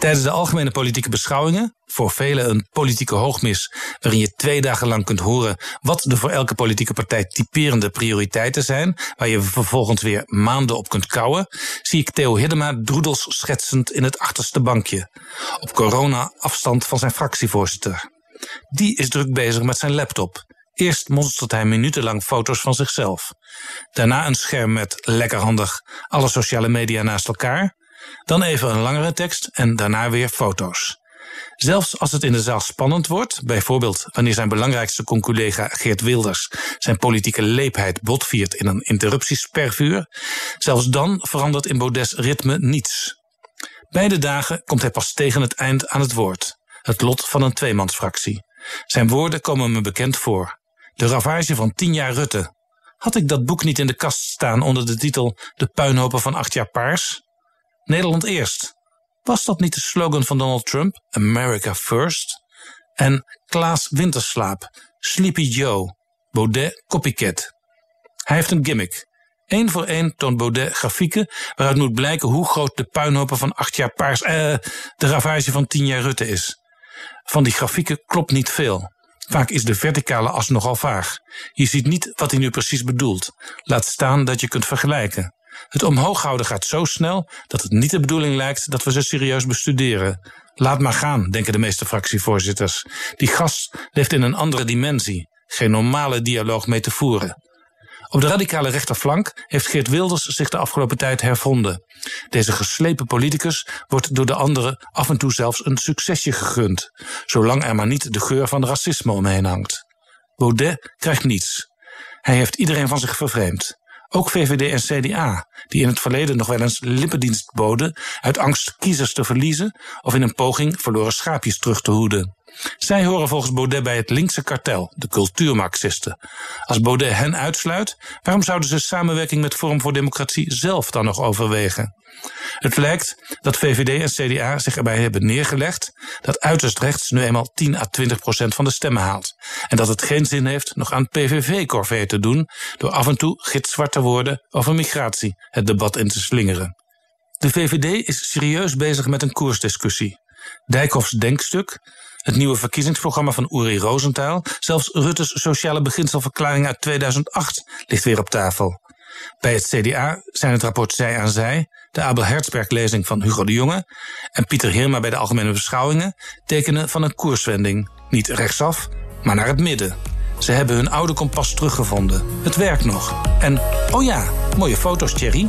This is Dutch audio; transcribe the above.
Tijdens de algemene politieke beschouwingen, voor velen een politieke hoogmis, waarin je twee dagen lang kunt horen wat de voor elke politieke partij typerende prioriteiten zijn, waar je vervolgens weer maanden op kunt kouwen, zie ik Theo Hiddema droedels schetsend in het achterste bankje, op corona afstand van zijn fractievoorzitter. Die is druk bezig met zijn laptop. Eerst monstert hij minutenlang foto's van zichzelf. Daarna een scherm met lekkerhandig alle sociale media naast elkaar. Dan even een langere tekst en daarna weer foto's. Zelfs als het in de zaal spannend wordt, bijvoorbeeld wanneer zijn belangrijkste conculega Geert Wilders zijn politieke leepheid botviert in een interruptiespervuur, zelfs dan verandert in Baudet's ritme niets. Beide dagen komt hij pas tegen het eind aan het woord. Het lot van een tweemansfractie. Zijn woorden komen me bekend voor. De ravage van tien jaar Rutte. Had ik dat boek niet in de kast staan onder de titel De puinhopen van acht jaar paars? Nederland eerst. Was dat niet de slogan van Donald Trump? America first? En Klaas Winterslaap, Sleepy Joe, Baudet copycat. Hij heeft een gimmick. Eén voor één toont Baudet grafieken waaruit moet blijken hoe groot de puinhopen van acht jaar paars, eh, de ravage van tien jaar Rutte is. Van die grafieken klopt niet veel. Vaak is de verticale as nogal vaag. Je ziet niet wat hij nu precies bedoelt. Laat staan dat je kunt vergelijken. Het omhoog houden gaat zo snel dat het niet de bedoeling lijkt dat we ze serieus bestuderen. Laat maar gaan, denken de meeste fractievoorzitters. Die gast leeft in een andere dimensie. Geen normale dialoog mee te voeren. Op de radicale rechterflank heeft Geert Wilders zich de afgelopen tijd hervonden. Deze geslepen politicus wordt door de anderen af en toe zelfs een succesje gegund, zolang er maar niet de geur van racisme omheen hangt. Baudet krijgt niets. Hij heeft iedereen van zich vervreemd. Ook VVD en CDA, die in het verleden nog wel eens lippendienst boden uit angst kiezers te verliezen of in een poging verloren schaapjes terug te hoeden. Zij horen volgens Baudet bij het linkse kartel, de cultuurmarxisten. Als Baudet hen uitsluit, waarom zouden ze samenwerking met Forum voor Democratie zelf dan nog overwegen? Het lijkt dat VVD en CDA zich erbij hebben neergelegd dat uiterst rechts nu eenmaal 10 à 20 procent van de stemmen haalt. En dat het geen zin heeft nog aan PVV-corvée te doen door af en toe gitzwart te worden over migratie het debat in te slingeren. De VVD is serieus bezig met een koersdiscussie. Dijkhoffs denkstuk, het nieuwe verkiezingsprogramma van Uri Rosenthal, zelfs Rutte's sociale beginselverklaring uit 2008 ligt weer op tafel. Bij het CDA zijn het rapport Zij aan Zij, de Abel Herzberg-lezing van Hugo de Jonge en Pieter Heerma bij de Algemene Beschouwingen tekenen van een koerswending. Niet rechtsaf, maar naar het midden. Ze hebben hun oude kompas teruggevonden. Het werkt nog. En, oh ja, mooie foto's, Thierry.